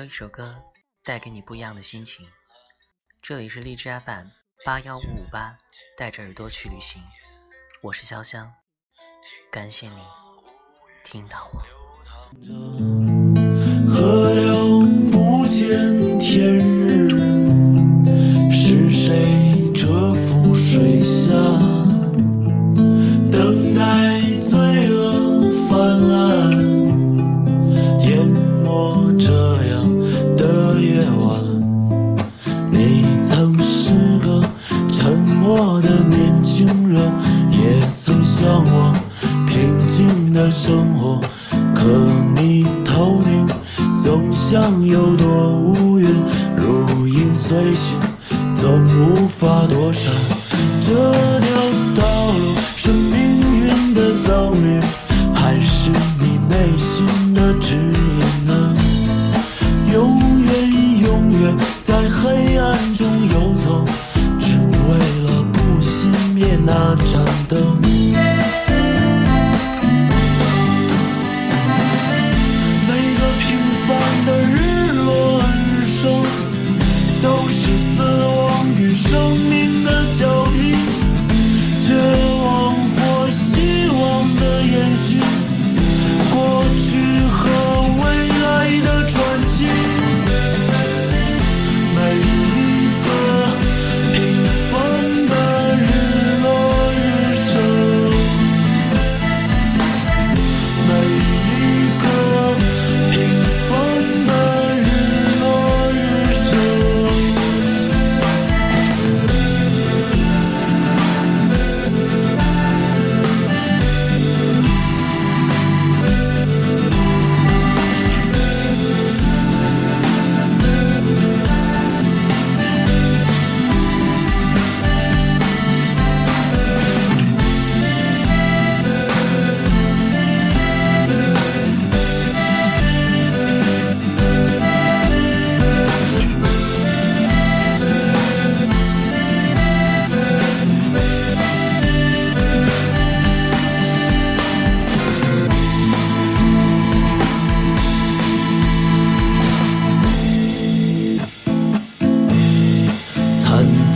每周一首歌，带给你不一样的心情。这里是荔枝 FM 八幺五五八，带着耳朵去旅行。我是潇湘，感谢你听到我。河流不见天日，是谁蛰伏水下？和你头顶总像有朵乌云，如影随形，总无法躲闪。这条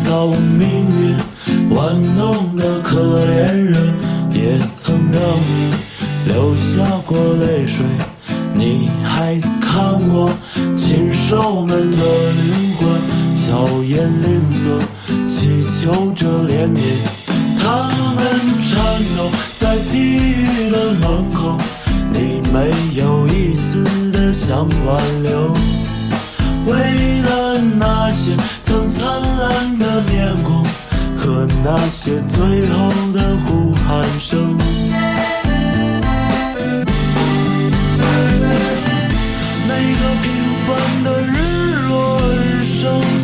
惨遭命运玩弄的可怜人，也曾让你流下过泪水。你还看过禽兽们的灵魂，巧言令色，祈求着怜悯。他们颤抖在地狱的门口，你没有那些最后的呼喊声。每个平凡的日落日升。